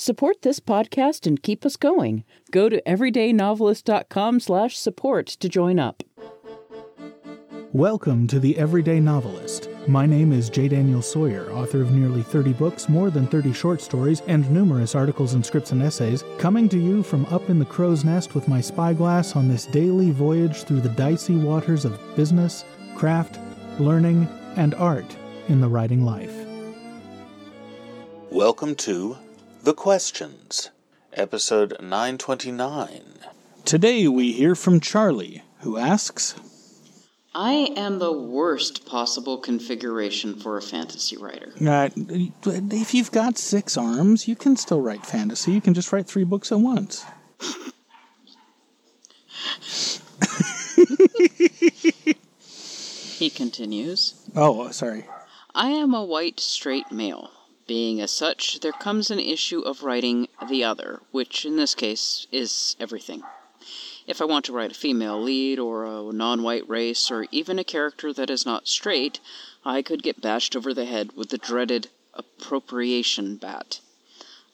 Support this podcast and keep us going. Go to everydaynovelist.com slash support to join up. Welcome to The Everyday Novelist. My name is J. Daniel Sawyer, author of nearly 30 books, more than 30 short stories, and numerous articles and scripts and essays, coming to you from up in the crow's nest with my spyglass on this daily voyage through the dicey waters of business, craft, learning, and art in the writing life. Welcome to The Questions, episode 929. Today we hear from Charlie, who asks I am the worst possible configuration for a fantasy writer. uh, If you've got six arms, you can still write fantasy. You can just write three books at once. He continues Oh, sorry. I am a white, straight male. Being as such, there comes an issue of writing the other, which in this case is everything. If I want to write a female lead, or a non white race, or even a character that is not straight, I could get bashed over the head with the dreaded appropriation bat.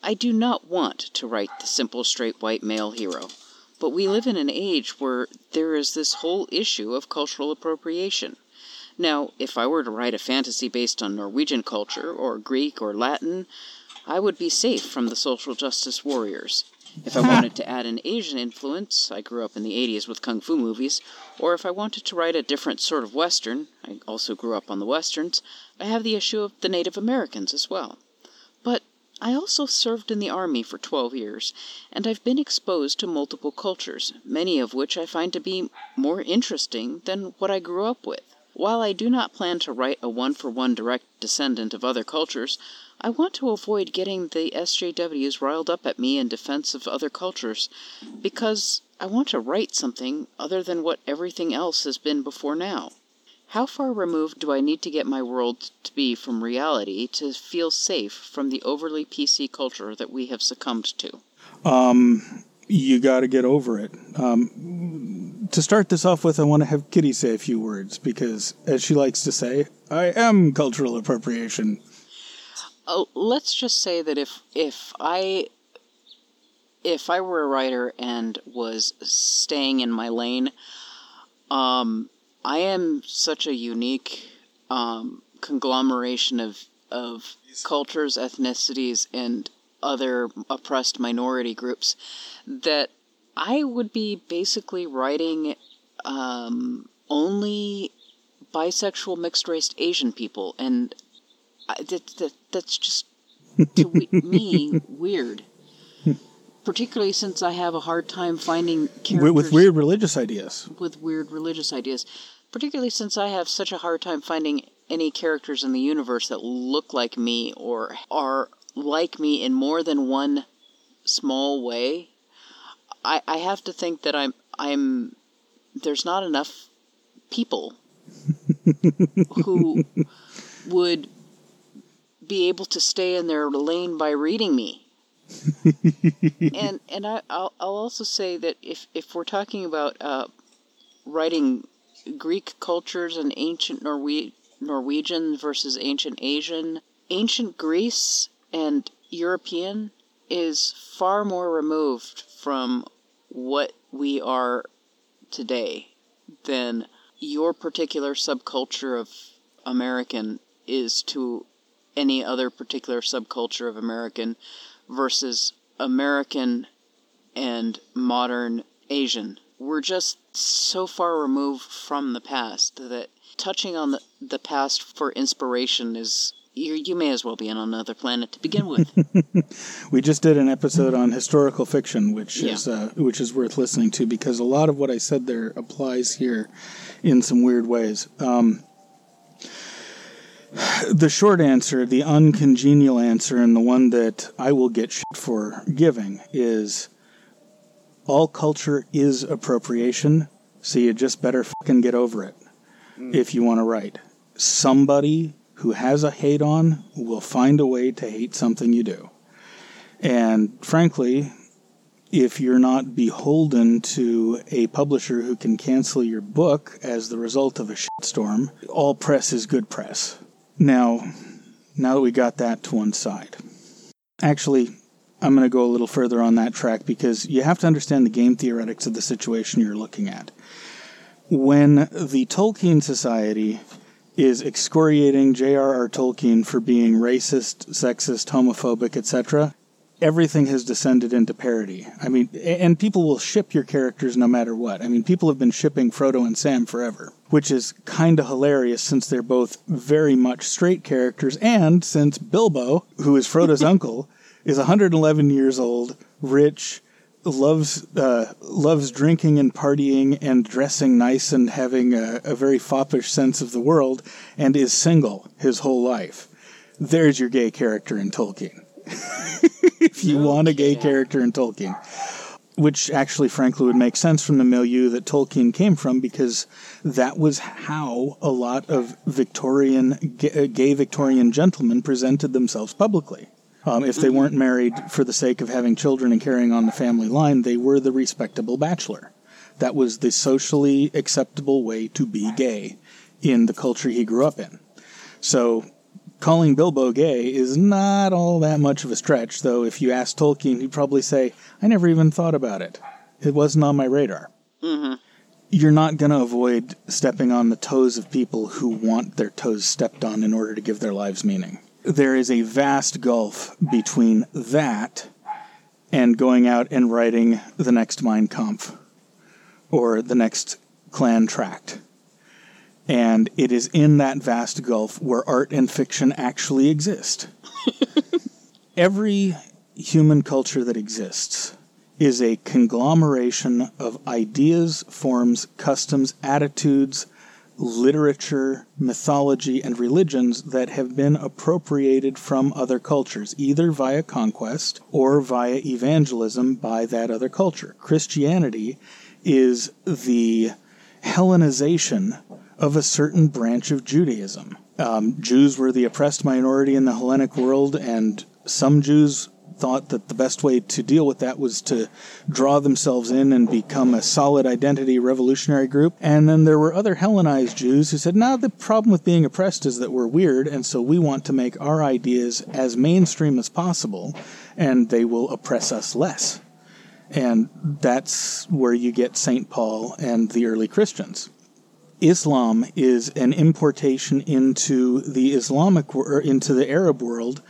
I do not want to write the simple straight white male hero, but we live in an age where there is this whole issue of cultural appropriation. Now, if I were to write a fantasy based on Norwegian culture, or Greek, or Latin, I would be safe from the social justice warriors. If I uh-huh. wanted to add an Asian influence, I grew up in the 80s with kung fu movies, or if I wanted to write a different sort of Western, I also grew up on the Westerns, I have the issue of the Native Americans as well. But I also served in the Army for 12 years, and I've been exposed to multiple cultures, many of which I find to be more interesting than what I grew up with. While I do not plan to write a one for one direct descendant of other cultures, I want to avoid getting the SJWs riled up at me in defense of other cultures, because I want to write something other than what everything else has been before now. How far removed do I need to get my world to be from reality to feel safe from the overly PC culture that we have succumbed to? Um, you got to get over it. Um, to start this off with, I want to have Kitty say a few words because, as she likes to say, I am cultural appropriation. Oh, let's just say that if if I if I were a writer and was staying in my lane, um, I am such a unique um, conglomeration of of cultures, ethnicities, and other oppressed minority groups that I would be basically writing um, only bisexual mixed race Asian people, and I, that, that that's just to we- me weird. Particularly since I have a hard time finding characters With, with weird religious ideas. with weird religious ideas. Particularly since I have such a hard time finding any characters in the universe that look like me or are like me in more than one small way. I, I have to think that I'm I'm there's not enough people who would be able to stay in their lane by reading me. and and I, I'll, I'll also say that if, if we're talking about uh, writing Greek cultures and ancient Norwe- Norwegian versus ancient Asian, ancient Greece and European is far more removed from what we are today than your particular subculture of American is to any other particular subculture of American versus American and modern Asian. We're just so far removed from the past that touching on the, the past for inspiration is. You, you may as well be on another planet to begin with. We just did an episode on historical fiction, which Yeah. is uh, which is worth listening to because a lot of what I said there applies here in some weird ways. Um, the short answer, the uncongenial answer, and the one that I will get shit for giving is all culture is appropriation, so you just better fucking get over it if you want to write. Somebody who has a hate on will find a way to hate something you do. And frankly, if you're not beholden to a publisher who can cancel your book as the result of a shitstorm, all press is good press. Now, now that we got that to one side, actually, I'm going to go a little further on that track because you have to understand the game theoretics of the situation you're looking at. When the Tolkien Society is excoriating J.R.R. Tolkien for being racist, sexist, homophobic, etc., everything has descended into parody. I mean, and people will ship your characters no matter what. I mean, people have been shipping Frodo and Sam forever, which is kind of hilarious since they're both very much straight characters, and since Bilbo, who is Frodo's uncle, is 111 years old, rich, loves uh, loves drinking and partying and dressing nice and having a, a very foppish sense of the world, and is single his whole life. There's your gay character in Tolkien. if you want a gay character in Tolkien. Which actually, frankly, would make sense from the milieu that Tolkien came from because that was how a lot of Victorian, gay Victorian gentlemen presented themselves publicly. Um, if they weren't married for the sake of having children and carrying on the family line, they were the respectable bachelor. That was the socially acceptable way to be gay in the culture he grew up in. So calling Bilbo gay is not all that much of a stretch, though if you ask Tolkien, he'd probably say, I never even thought about it. It wasn't on my radar. Mm-hmm. You're not going to avoid stepping on the toes of people who want their toes stepped on in order to give their lives meaning. There is a vast gulf between that and going out and writing the next Mein Kampf or the next Klan Tract. And it is in that vast gulf where art and fiction actually exist. Every human culture that exists is a conglomeration of ideas, forms, customs, attitudes, literature, mythology, and religions that have been appropriated from other cultures, either via conquest or via evangelism by that other culture. Christianity is the Hellenization of a certain branch of Judaism. Um, Jews were the oppressed minority in the Hellenic world, and some Jews thought that the best way to deal with that was to draw themselves in and become a solid identity revolutionary group. And then there were other Hellenized Jews who said, no, the problem with being oppressed is that we're weird, and so we want to make our ideas as mainstream as possible, and they will oppress us less. And that's where you get St. Paul and the early Christians. Islam is an importation into the Islamic into the Arab world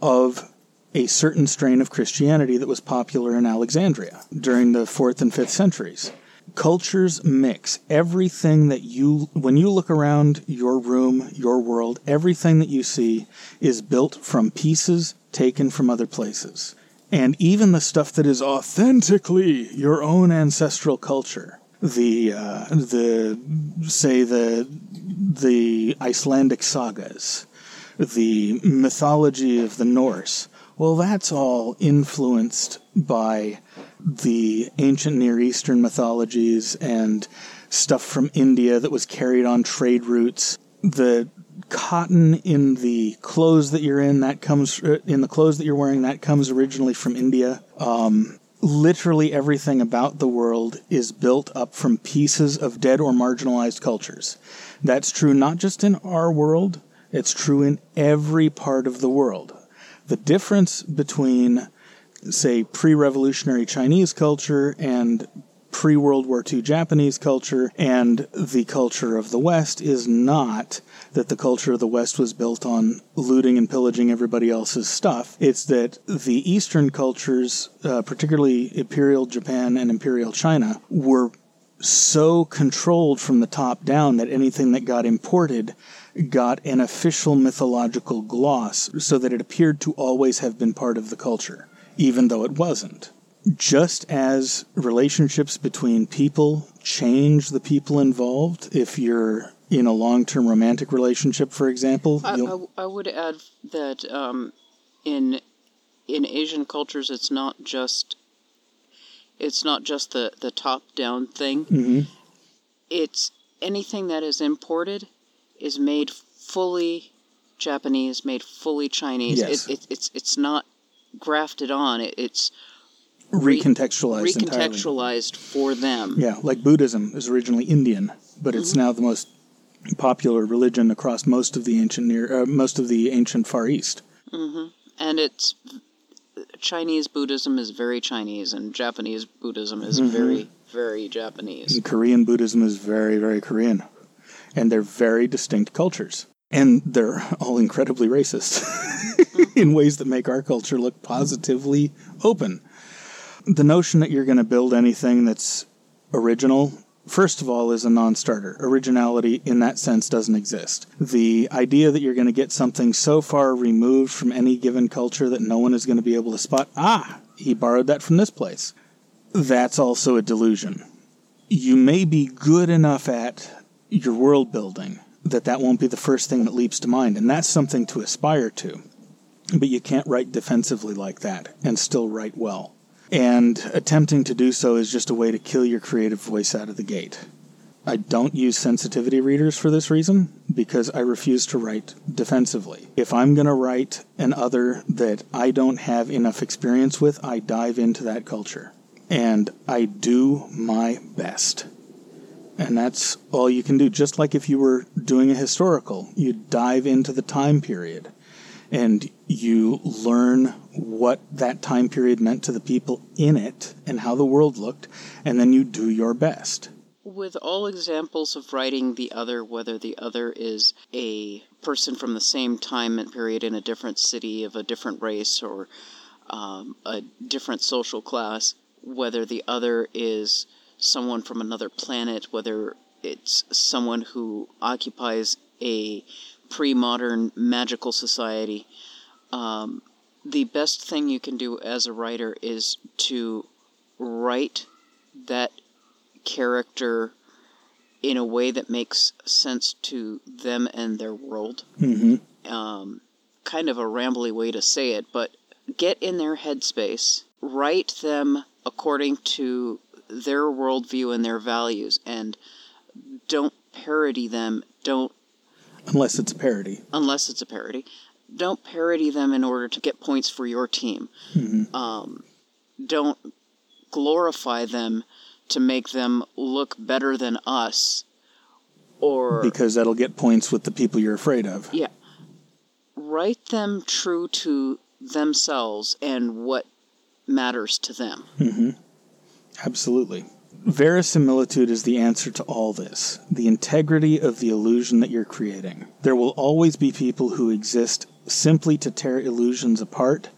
of a certain strain of Christianity that was popular in Alexandria during the 4th and 5th centuries. Cultures mix. Everything that you, when you look around your room, your world, everything that you see is built from pieces taken from other places. And even the stuff that is authentically your own ancestral culture the uh, the say the the Icelandic sagas, the mythology of the Norse. Well, that's all influenced by the ancient Near Eastern mythologies and stuff from India that was carried on trade routes. The cotton in the clothes that you're in that comes uh, in the clothes that you're wearing that comes originally from India. Um, literally everything about the world is built up from pieces of dead or marginalized cultures. That's true not just in our world, it's true in every part of the world. The difference between, say, pre revolutionary Chinese culture and pre World War II Japanese culture and the culture of the West is not that the culture of the West was built on looting and pillaging everybody else's stuff. It's that the Eastern cultures, uh, particularly Imperial Japan and Imperial China, were so controlled from the top down that anything that got imported got an official mythological gloss so that it appeared to always have been part of the culture, even though it wasn't. Just as relationships between people change the people involved, if you're in a long term romantic relationship, for example, I, I, I would add that um, in in Asian cultures, it's not just it's not just the, the top down thing. Mm-hmm. It's anything that is imported is made fully Japanese, made fully Chinese. Yes. It, it, it's it's not grafted on. It, it's recontextualized recontextualized entirely. for them. Yeah, like Buddhism is originally Indian, but it's mm-hmm. now the most popular religion across most of the ancient near uh, most of the ancient Far East. Mm-hmm. And it's Chinese Buddhism is very Chinese, and Japanese Buddhism is mm-hmm. very, very Japanese. And Korean Buddhism is very, very Korean. And they're very distinct cultures. And they're all incredibly racist in ways that make our culture look positively open. The notion that you're going to build anything that's original, first of all, is a non starter. Originality in that sense doesn't exist. The idea that you're going to get something so far removed from any given culture that no one is going to be able to spot, ah, he borrowed that from this place, that's also a delusion. You may be good enough at your world building that that won't be the first thing that leaps to mind, and that's something to aspire to. But you can't write defensively like that and still write well. And attempting to do so is just a way to kill your creative voice out of the gate. I don't use sensitivity readers for this reason because I refuse to write defensively. If I'm going to write an other that I don't have enough experience with, I dive into that culture. And I do my best. And that's all you can do. Just like if you were doing a historical, you dive into the time period and you learn what that time period meant to the people in it and how the world looked, and then you do your best. With all examples of writing the other, whether the other is a person from the same time and period in a different city of a different race or um, a different social class, whether the other is someone from another planet, whether it's someone who occupies a pre modern magical society, um, the best thing you can do as a writer is to write that character in a way that makes sense to them and their world. Mm-hmm. Um, kind of a rambly way to say it, but get in their headspace, write them according to their worldview and their values, and don't parody them. Don't Unless it's a parody. unless it's a parody. Don't parody them in order to get points for your team. Um, don't glorify them to make them look better than us. Or Because that'll get points with the people you're afraid of. yeah, write them true to themselves and what matters to them. Absolutely. Verisimilitude is the answer to all this the integrity of the illusion that you're creating. There will always be people who exist simply to tear illusions apart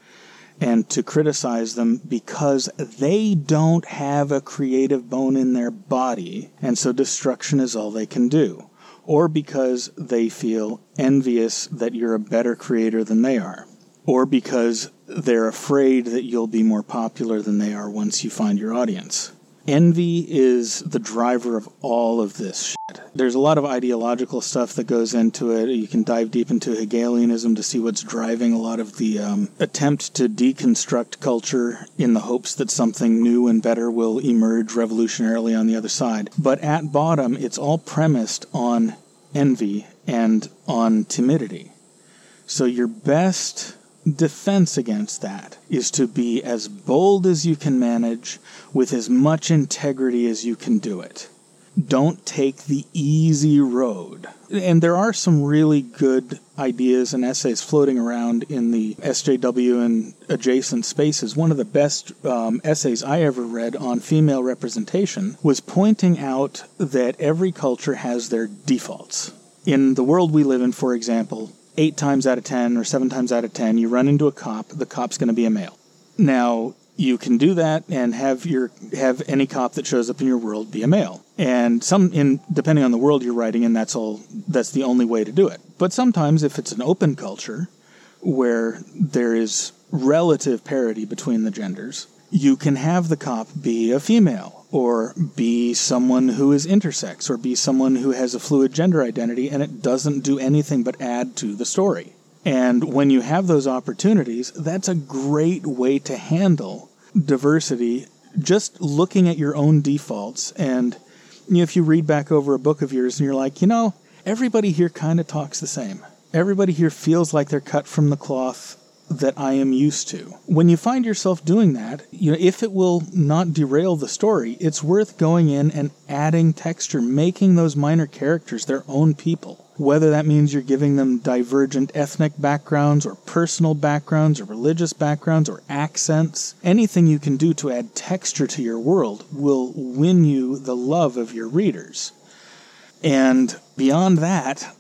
and to criticize them because they don't have a creative bone in their body, and so destruction is all they can do. Or because they feel envious that you're a better creator than they are. Or because they're afraid that you'll be more popular than they are once you find your audience. Envy is the driver of all of this shit. There's a lot of ideological stuff that goes into it. You can dive deep into Hegelianism to see what's driving a lot of the um, attempt to deconstruct culture in the hopes that something new and better will emerge revolutionarily on the other side. But at bottom, it's all premised on envy and on timidity. So your best defense against that is to be as bold as you can manage with as much integrity as you can do it. Don't take the easy road. And there are some really good ideas and essays floating around in the SJW and adjacent spaces. One of the best um, essays I ever read on female representation was pointing out that every culture has their defaults. In the world we live in, for example, eight times out of ten or seven times out of ten, you run into a cop, the cop's going to be a male. Now, you can do that and have your have any cop that shows up in your world be a male. And some in depending on the world you're writing in, that's all that's the only way to do it. But sometimes if it's an open culture where there is relative parity between the genders, you can have the cop be a female or be someone who is intersex or be someone who has a fluid gender identity and it doesn't do anything but add to the story. And when you have those opportunities, that's a great way to handle diversity. Just looking at your own defaults, and if you read back over a book of yours and you're like, you know, everybody here kind of talks the same. Everybody here feels like they're cut from the cloth that I am used to. When you find yourself doing that, you know, if it will not derail the story, it's worth going in and adding texture, making those minor characters their own people. whether that means you're giving them divergent ethnic backgrounds or personal backgrounds or religious backgrounds or accents. Anything you can do to add texture to your world will win you the love of your readers. And beyond that,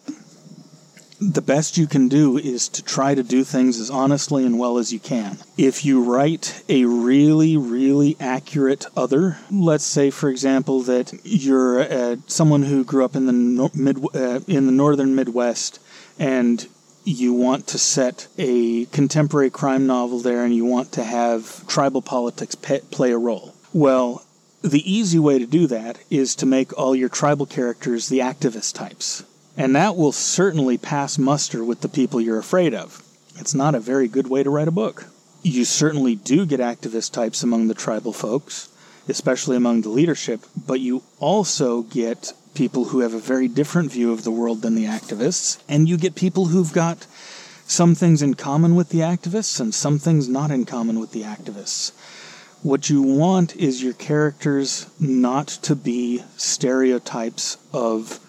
the best you can do is to try to do things as honestly and well as you can. If you write a really, really accurate other, let's say, for example, that you're uh, someone who grew up in the mid uh, in the northern Midwest, and you want to set a contemporary crime novel there, and you want to have tribal politics pe- play a role. Well, the easy way to do that is to make all your tribal characters the activist types and that will certainly pass muster with the people you're afraid of. It's not a very good way to write a book. You certainly do get activist types among the tribal folks, especially among the leadership, but you also get people who have a very different view of the world than the activists, and you get people who've got some things in common with the activists and some things not in common with the activists. What you want is your characters not to be stereotypes of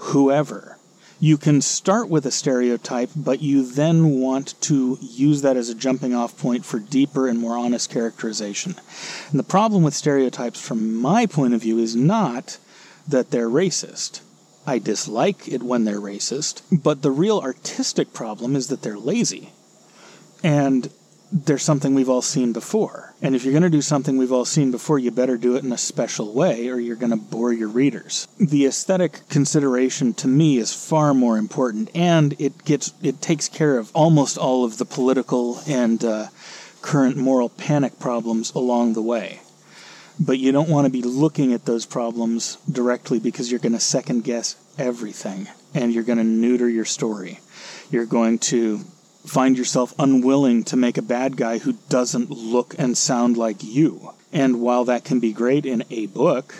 whoever you can start with a stereotype, but you then want to use that as a jumping off point for deeper and more honest characterization. And the problem with stereotypes, from my point of view, is not that they're racist. I dislike it when they're racist, but the real artistic problem is that they're lazy. And there's something we've all seen before. And if you're going to do something we've all seen before, you better do it in a special way or you're going to bore your readers. The aesthetic consideration to me is far more important and it gets it takes care of almost all of the political and uh, current moral panic problems along the way. But you don't want to be looking at those problems directly because you're going to second guess everything and you're going to neuter your story. You're going to find yourself unwilling to make a bad guy who doesn't look and sound like you. And while that can be great in a book,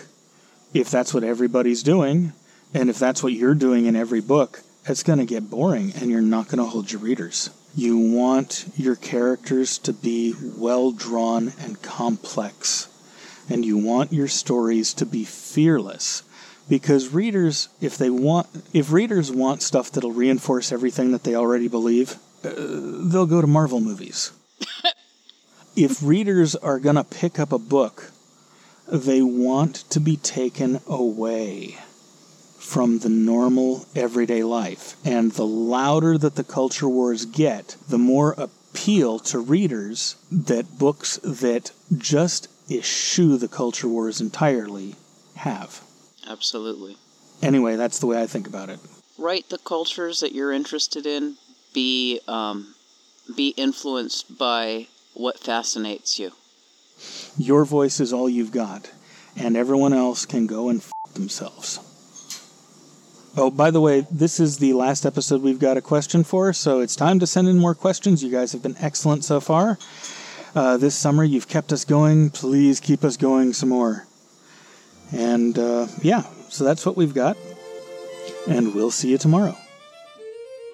if that's what everybody's doing, and if that's what you're doing in every book, it's going to get boring and you're not going to hold your readers. You want your characters to be well drawn and complex. And you want your stories to be fearless. Because readers, if they want, if readers want stuff that'll reinforce everything that they already believe, they'll go to Marvel movies. if readers are going to pick up a book, they want to be taken away from the normal everyday life. And the louder that the culture wars get, the more appeal to readers that books that just eschew the culture wars entirely have. Absolutely. Anyway, that's the way I think about it. Write the cultures that you're interested in, be um, be influenced by what fascinates you. Your voice is all you've got, and everyone else can go and f- themselves. Oh, by the way, this is the last episode we've got a question for, so it's time to send in more questions. You guys have been excellent so far. Uh, this summer, you've kept us going. Please keep us going some more. And uh, yeah, so that's what we've got. And we'll see you tomorrow.